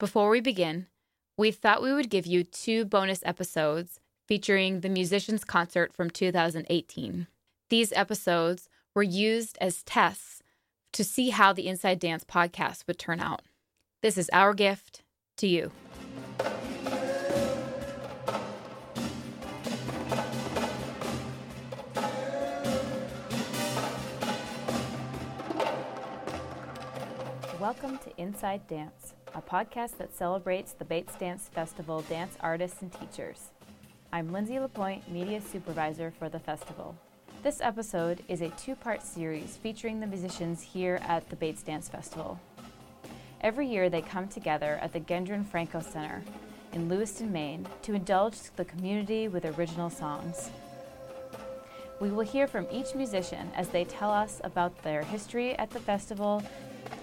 Before we begin, we thought we would give you two bonus episodes featuring the musicians' concert from 2018. These episodes were used as tests to see how the Inside Dance podcast would turn out. This is our gift to you. Welcome to Inside Dance, a podcast that celebrates the Bates Dance Festival dance artists and teachers. I'm Lindsay Lapointe, Media Supervisor for the festival. This episode is a two part series featuring the musicians here at the Bates Dance Festival. Every year they come together at the Gendron Franco Center in Lewiston, Maine to indulge the community with original songs. We will hear from each musician as they tell us about their history at the festival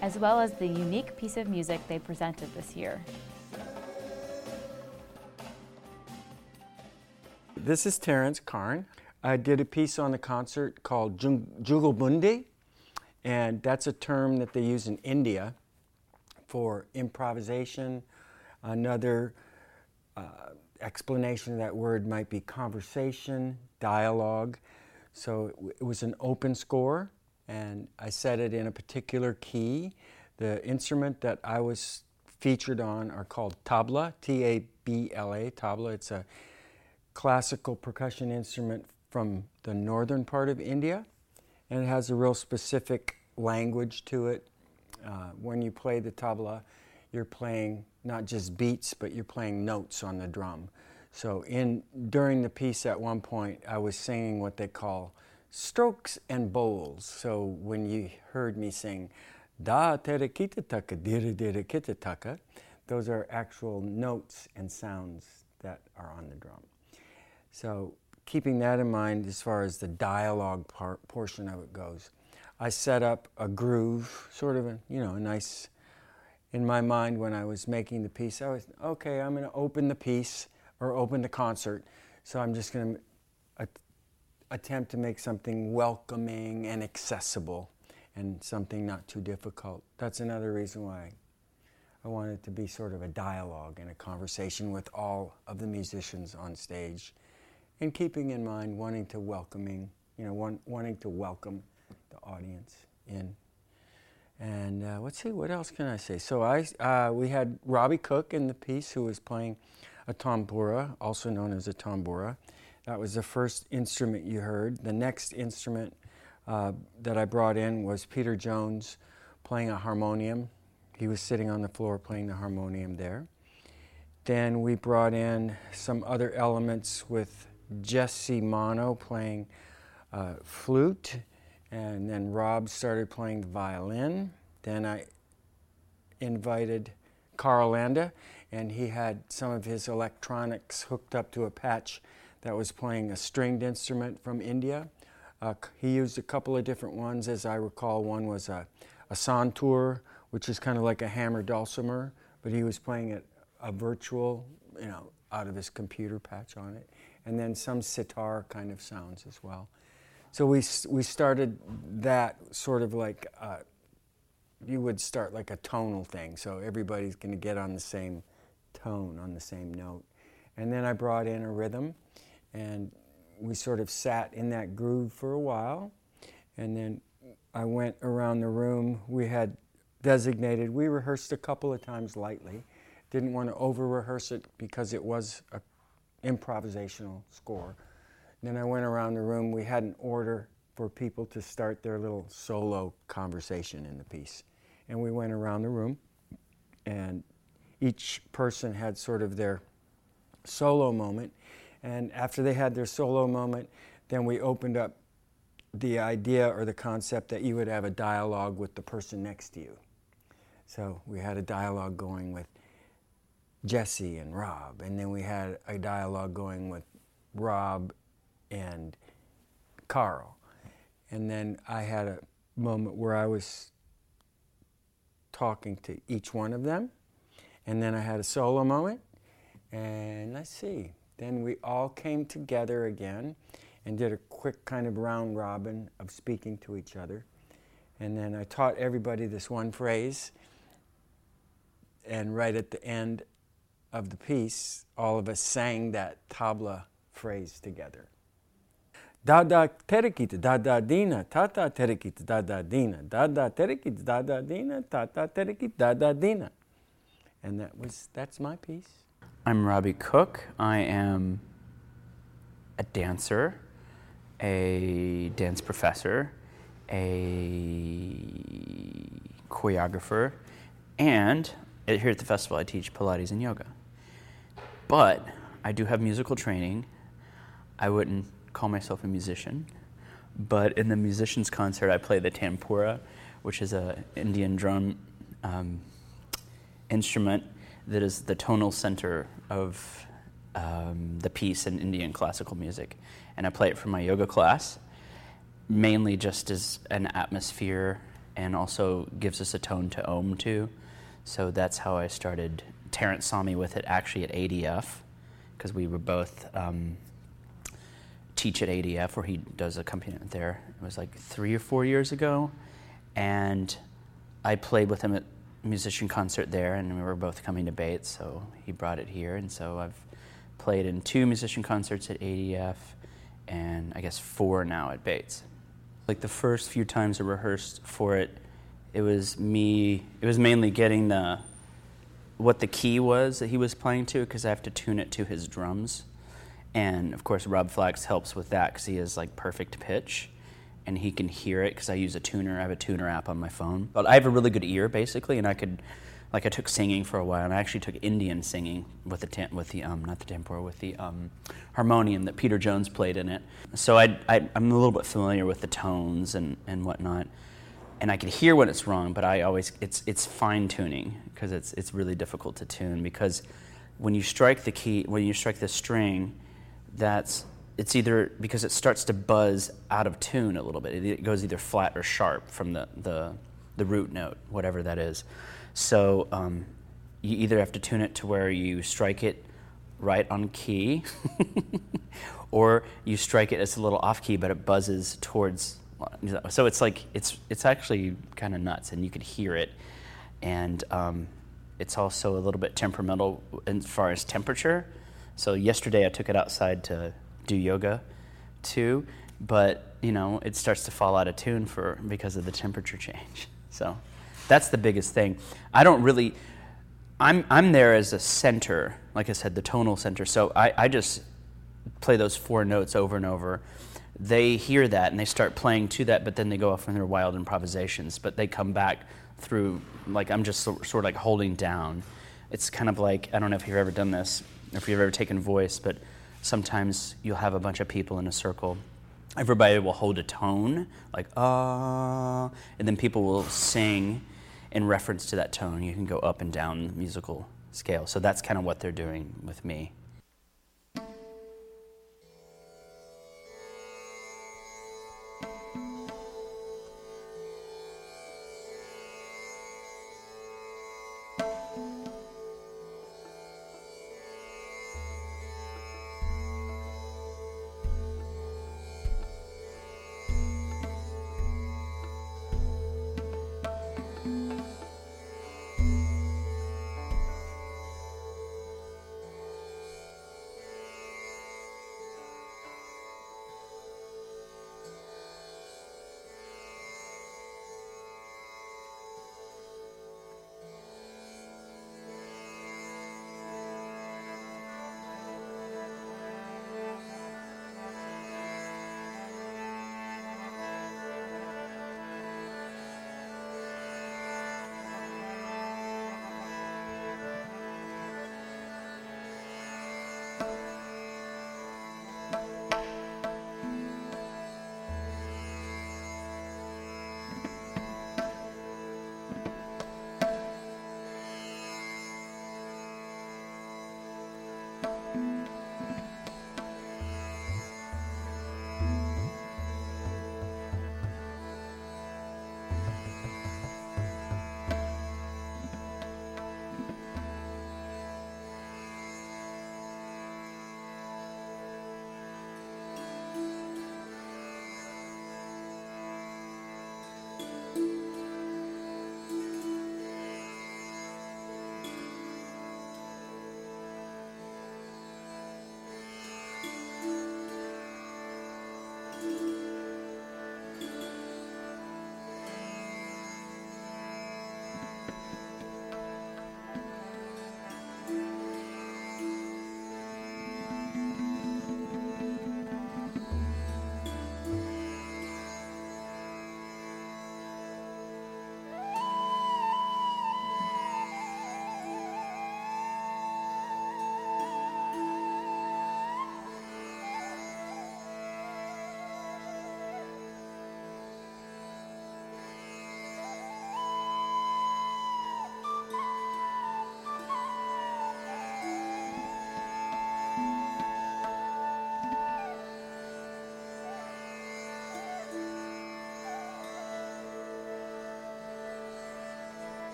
as well as the unique piece of music they presented this year. This is Terence Karn. I did a piece on the concert called Jugalbandi, and that's a term that they use in India for improvisation. Another uh, explanation of that word might be conversation, dialogue. So it was an open score and I set it in a particular key. The instrument that I was featured on are called tabla, T A B L A, tabla. It's a classical percussion instrument from the northern part of India, and it has a real specific language to it. Uh, when you play the tabla, you're playing not just beats, but you're playing notes on the drum. So in during the piece at one point, I was singing what they call strokes and bols. So when you heard me sing da tere kita taka dira dira kita taka, those are actual notes and sounds that are on the drum. So keeping that in mind as far as the dialogue part, portion of it goes, I set up a groove, sort of a you know a nice. In my mind, when I was making the piece, I was okay. I'm going to open the piece or open the concert, so I'm just going to attempt to make something welcoming and accessible and something not too difficult. That's another reason why I want it to be sort of a dialogue and a conversation with all of the musicians on stage and keeping in mind wanting to welcoming, you know, want, wanting to welcome the audience in. And uh, let's see, what else can I say? So I, uh, we had Robbie Cook in the piece who was playing a tambura, also known as a tambura. That was the first instrument you heard. The next instrument uh, that I brought in was Peter Jones playing a harmonium. He was sitting on the floor playing the harmonium there. Then we brought in some other elements with Jesse Mono playing uh, flute, and then Rob started playing the violin. Then I invited Carl Landa, and he had some of his electronics hooked up to a patch that was playing a stringed instrument from India. Uh, he used a couple of different ones, as I recall. One was a, a santur, which is kind of like a hammer dulcimer, but he was playing it a virtual, you know, out of his computer patch on it, and then some sitar kind of sounds as well. So we we started that sort of like uh, you would start like a tonal thing, so everybody's going to get on the same tone, on the same note, and then I brought in a rhythm and we sort of sat in that groove for a while. And then I went around the room. We had designated, we rehearsed a couple of times lightly. Didn't want to over rehearse it because it was an improvisational score. Then I went around the room. We had an order for people to start their little solo conversation in the piece. And we went around the room, and each person had sort of their solo moment. And after they had their solo moment, then we opened up the idea or the concept that you would have a dialogue with the person next to you. So we had a dialogue going with Jesse and Rob, and then we had a dialogue going with Rob and Carl. And then I had a moment where I was talking to each one of them, and then I had a solo moment. And let's see, then we all came together again and did a quick kind of round robin of speaking to each other. And then I taught everybody this one phrase. and right at the end of the piece, all of us sang that tabla phrase together. Dada terekit dada dina, tata terekit dada dina, dada terekit dada dina, tata terekit dada dina. And that was that's my piece. I'm Robbie Cook. I am a dancer, a dance professor, a choreographer, and here at the festival I teach Pilates and yoga. But I do have musical training. I wouldn't call myself a musician, but in the musicians concert I play the tanpura, which is an Indian drum um, instrument that is the tonal center of um, the piece in Indian classical music. And I play it for my yoga class, mainly just as an atmosphere and also gives us a tone to om to. So that's how I started. Terrence saw me with it actually at ADF because we were both um, teach at ADF where he does accompaniment there. It was like three or four years ago. And I played with him at musician concert there, and we were both coming to Bates, so he brought it here. And so I've played in two musician concerts at ADF, and I guess four now at Bates. Like the first few times I rehearsed for it, it was me. It was mainly getting the what the key was that he was playing to, because I have to tune it to his drums. And of course, Rob Flax helps with that because he has like perfect pitch and he can hear it because I use a tuner. I have a tuner app on my phone. But I have a really good ear, basically, and I could, like, I took singing for a while, and I actually took Indian singing with the tam- with the um, not the tanpura, with the um, harmonium that Peter Jones played in it. So I, I I'm a little bit familiar with the tones and and whatnot, and I can hear when it's wrong. But I always it's it's fine tuning because it's it's really difficult to tune because when you strike the key when you strike the string, that's it's either because it starts to buzz out of tune a little bit. It goes either flat or sharp from the, the, the root note, whatever that is. So um, you either have to tune it to where you strike it right on key, or you strike it, it's a little off key, but it buzzes towards. So it's like, it's, it's actually kind of nuts, and you could hear it. And um, it's also a little bit temperamental as far as temperature. So yesterday I took it outside to do yoga too, but you know it starts to fall out of tune for because of the temperature change. So that's the biggest thing. I don't really. I'm I'm there as a center, like I said, the tonal center. So I, I just play those four notes over and over. They hear that and they start playing to that, but then they go off on their wild improvisations. But they come back through like I'm just sort of like holding down. It's kind of like I don't know if you've ever done this, if you've ever taken voice, but sometimes you'll have a bunch of people in a circle. Everybody will hold a tone, like ah, uh, and then people will sing in reference to that tone. You can go up and down the musical scale. So that's kind of what they're doing with me.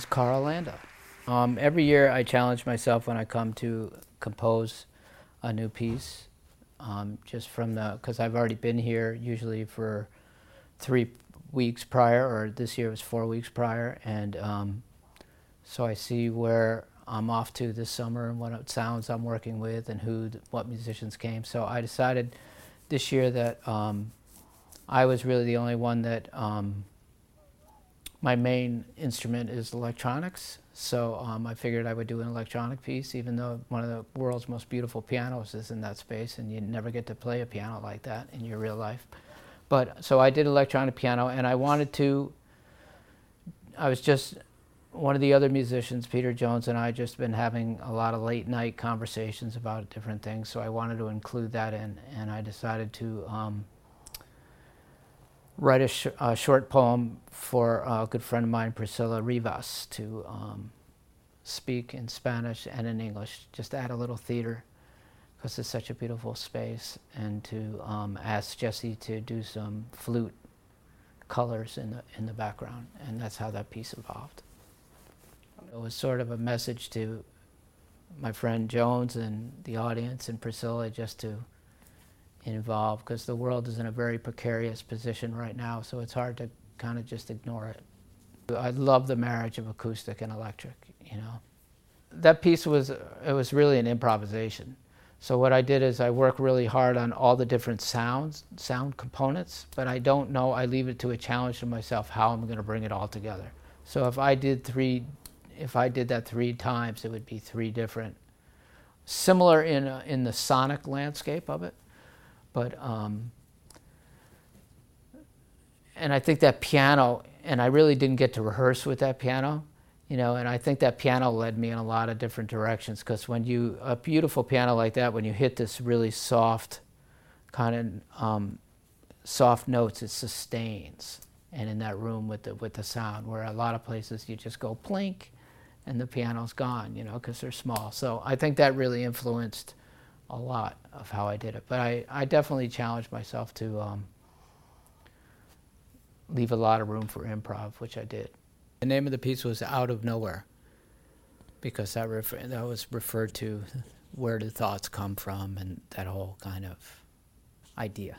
is Carl Landa. Um, every year I challenge myself when I come to compose a new piece, um, just from the, because I've already been here usually for three weeks prior, or this year was four weeks prior, and um, so I see where I'm off to this summer and what sounds I'm working with and who, what musicians came. So I decided this year that um, I was really the only one that um, my main instrument is electronics, so um, I figured I would do an electronic piece, even though one of the world's most beautiful pianos is in that space, and you never get to play a piano like that in your real life. But so I did electronic piano, and I wanted to. I was just one of the other musicians, Peter Jones, and I just been having a lot of late night conversations about different things, so I wanted to include that in, and I decided to. Um, write a, sh- a, short poem for a good friend of mine, Priscilla Rivas, to um, speak in Spanish and in English. Just add a little theater because it's such a beautiful space, and to um, ask Jesse to do some flute colors in the in the background, and that's how that piece evolved. It was sort of a message to my friend Jones and the audience and Priscilla just to involved because the world is in a very precarious position right now, so it's hard to kind of just ignore it. I love the marriage of acoustic and electric, you know. That piece was it was really an improvisation. So what I did is I work really hard on all the different sounds, sound components, but I don't know, I leave it to a challenge to myself how I'm going to bring it all together. So if I did three if I did that 3 times, it would be three different similar in uh, in the sonic landscape of it but um, and I think that piano, and I really didn't get to rehearse with that piano, you know, and I think that piano led me in a lot of different directions because when you a beautiful piano like that, when you hit this really soft, kind of um, soft notes, it sustains, and in that room with the with the sound, where a lot of places you just go plink, and the piano's gone, you know, because they're small. So I think that really influenced a lot of how I did it. But I, I definitely challenged myself to um, leave a lot of room for improv, which I did. The name of the piece was Out of Nowhere because that, refer- that was referred to where do thoughts come from and that whole kind of idea.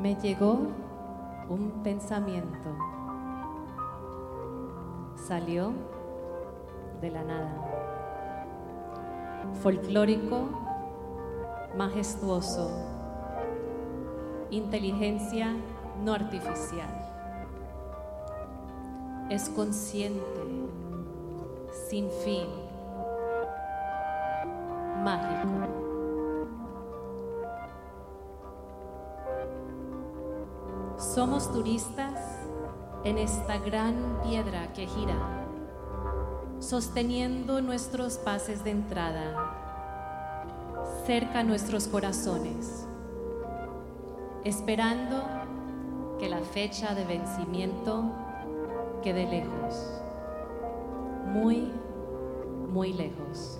Me llegó un pensamiento. Salió de la nada. Folclórico, majestuoso, inteligencia no artificial. Es consciente, sin fin, mágico. Somos turistas en esta gran piedra que gira, sosteniendo nuestros pases de entrada cerca nuestros corazones, esperando que la fecha de vencimiento quede lejos, muy, muy lejos.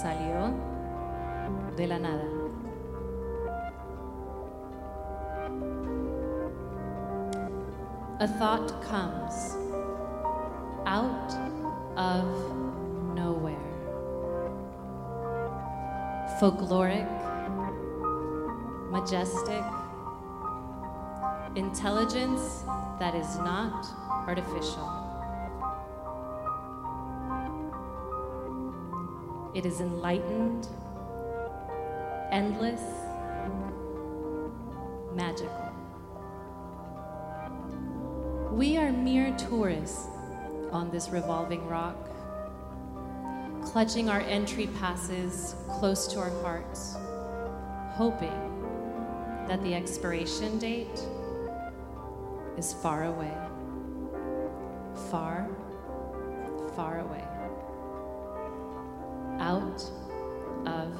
Salió de la nada. A thought comes out of nowhere. Folkloric, majestic, intelligence that is not artificial. It is enlightened, endless, magical. We are mere tourists on this revolving rock, clutching our entry passes close to our hearts, hoping that the expiration date is far away. Far, far away. Out of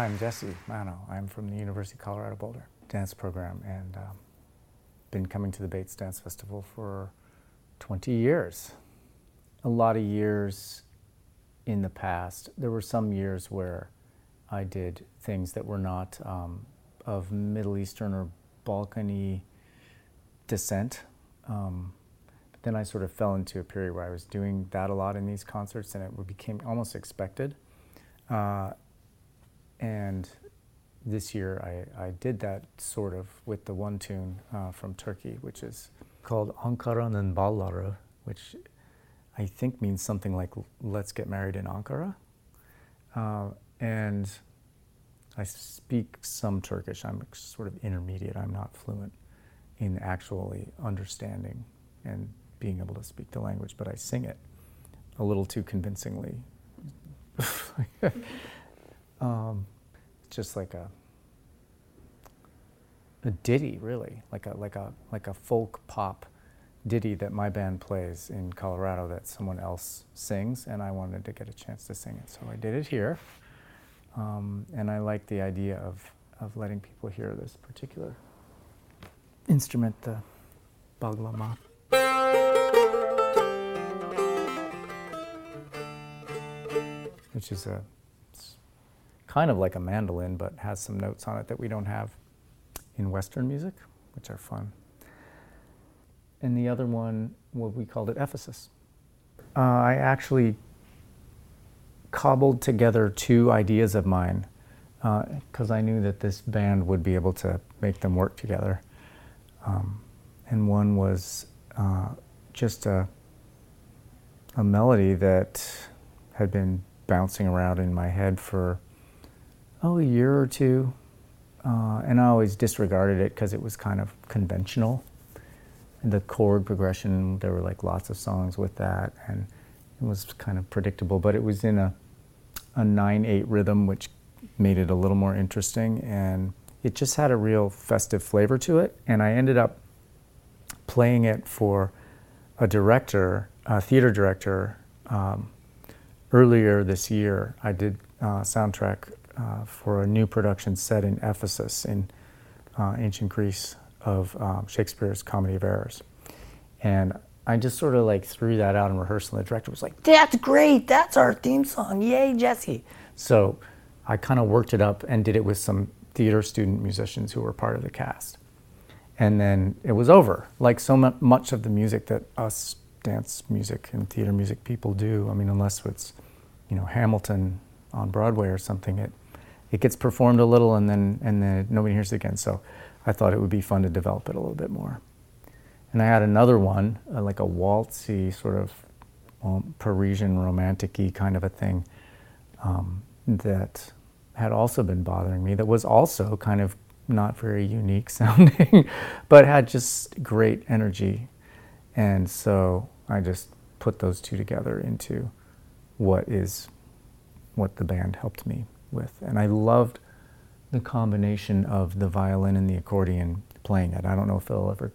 Hi, I'm Jesse Manno. I'm from the University of Colorado Boulder dance program and um, been coming to the Bates Dance Festival for 20 years. A lot of years in the past. There were some years where I did things that were not um, of Middle Eastern or Balkany descent. Um, but then I sort of fell into a period where I was doing that a lot in these concerts, and it became almost expected. Uh, and this year I, I did that sort of with the one tune uh, from Turkey, which is called Ankara'nın Bağları, which I think means something like "Let's get married in Ankara." Uh, and I speak some Turkish. I'm sort of intermediate. I'm not fluent in actually understanding and being able to speak the language, but I sing it a little too convincingly. um, just like a a ditty, really, like a like a like a folk pop ditty that my band plays in Colorado that someone else sings, and I wanted to get a chance to sing it, so I did it here. Um, and I like the idea of of letting people hear this particular instrument, the baglama. Which is a kind of like a mandolin, but has some notes on it that we don't have in Western music, which are fun. And the other one, what we called it Ephesus. Uh, I actually cobbled together two ideas of mine because uh, I knew that this band would be able to make them work together. Um, and one was uh, just a, a melody that had been bouncing around in my head for oh, a year or two. Uh, and I always disregarded it because it was kind of conventional. And the chord progression, there were like lots of songs with that, and it was kind of predictable. But it was in a, a 9 8 rhythm, which made it a little more interesting. And it just had a real festive flavor to it. And I ended up playing it for a director, a theater director, um, earlier this year. I did uh, soundtrack uh, for a new production set in Ephesus in uh, ancient Greece of um, Shakespeare's Comedy of Errors. And I just sort of like threw that out in rehearsal. The director was like, That's great. That's our theme song. Yay, Jesse. So I kind of worked it up and did it with some theater student musicians who were part of the cast. And then it was over. Like so much of the music that us dance music and theater music people do, I mean, unless it's, you know, Hamilton on Broadway or something, it it gets performed a little and then and then nobody hears it again. So I thought it would be fun to develop it a little bit more. And I had another one, uh, like a waltzy sort of um, Parisian romantic kind of a thing um, that had also been bothering me. That was also kind of not very unique sounding, but had just great energy. And so I just put those two together into what is what the band helped me with. And I loved the combination of the violin and the accordion playing it. I don't know if they'll ever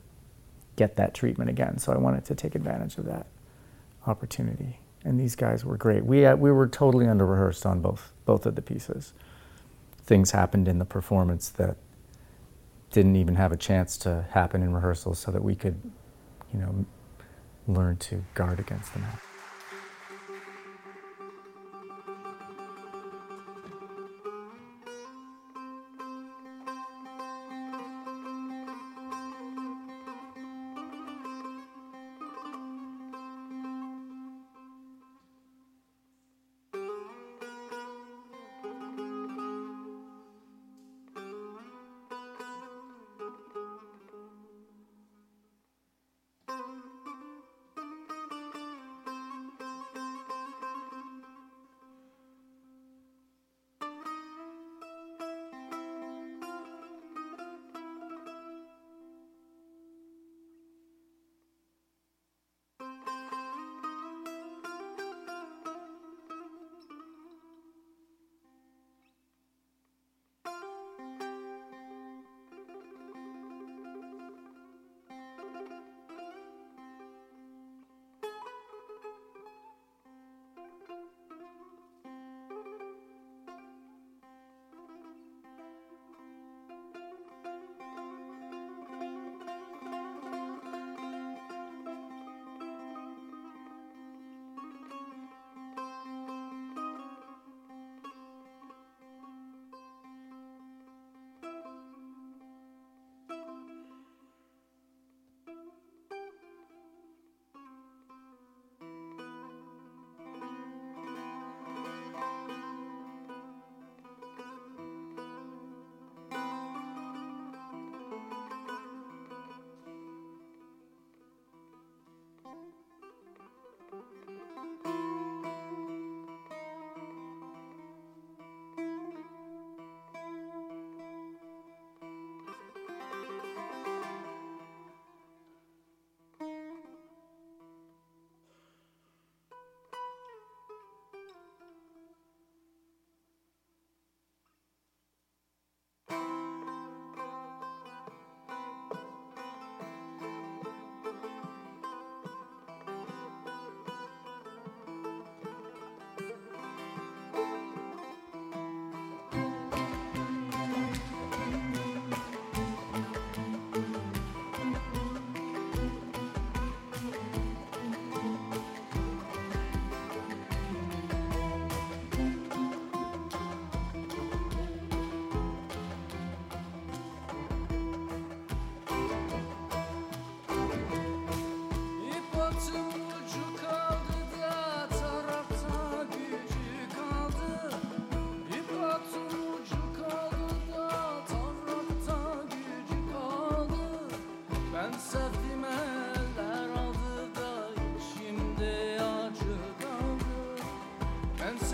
get that treatment again, so I wanted to take advantage of that opportunity. And these guys were great. We, had, we were totally under rehearsed on both, both of the pieces. Things happened in the performance that didn't even have a chance to happen in rehearsal so that we could, you know, learn to guard against them.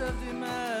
of the man.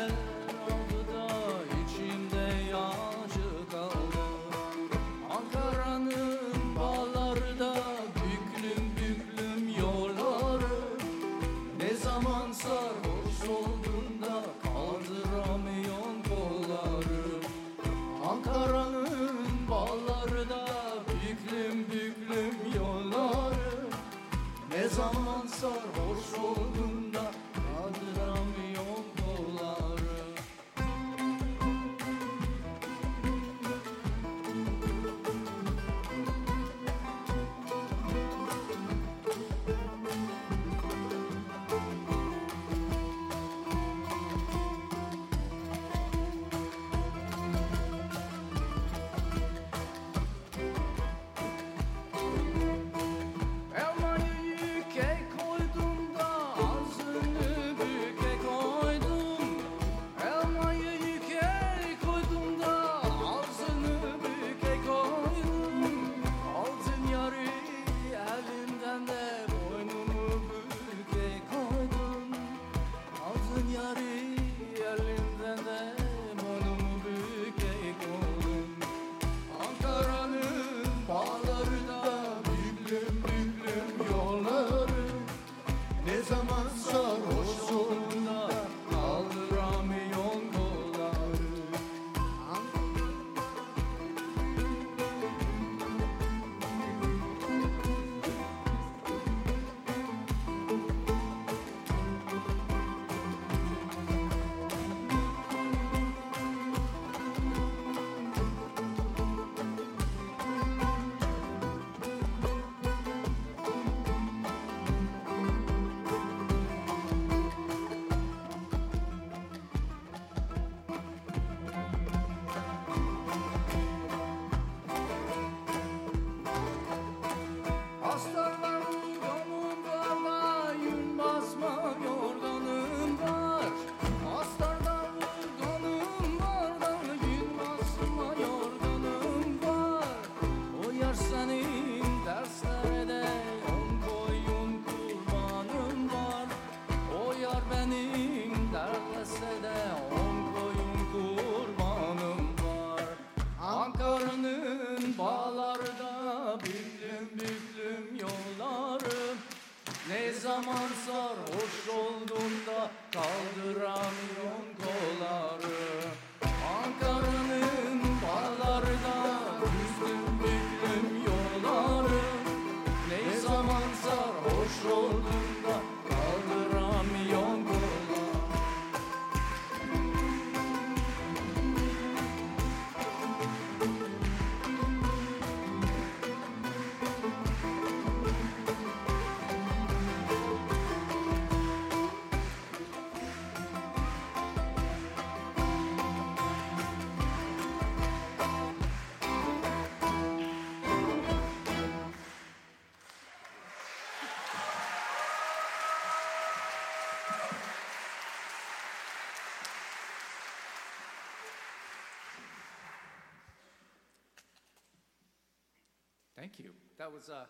Thank you. That was, uh,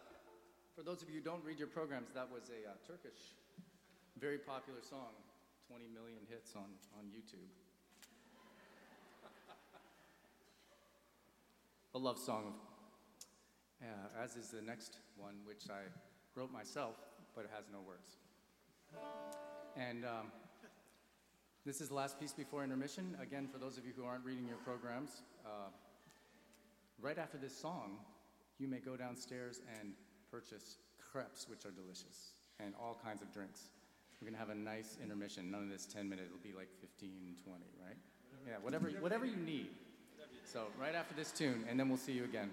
for those of you who don't read your programs, that was a uh, Turkish, very popular song, 20 million hits on, on YouTube. a love song, uh, as is the next one, which I wrote myself, but it has no words. And um, this is the last piece before intermission. Again, for those of you who aren't reading your programs, uh, right after this song, you may go downstairs and purchase crepes, which are delicious, and all kinds of drinks. We're gonna have a nice intermission. None of this 10 minute, it'll be like 15, 20, right? Yeah, whatever, whatever you need. So, right after this tune, and then we'll see you again.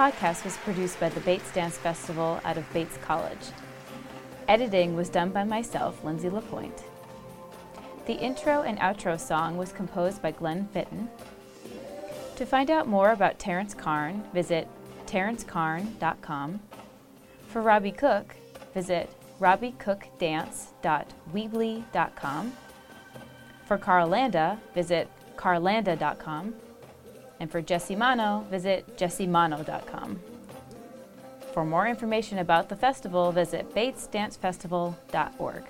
Podcast was produced by the Bates Dance Festival out of Bates College. Editing was done by myself, Lindsay Lapointe. The intro and outro song was composed by Glenn Fitton. To find out more about Terrence Karn, visit terrencekarn.com. For Robbie Cook, visit robbiecookdance.weebly.com. For Carl Landa, visit carlanda.com. And for Jesse Manno, visit jessimano.com. For more information about the festival, visit batesdancefestival.org.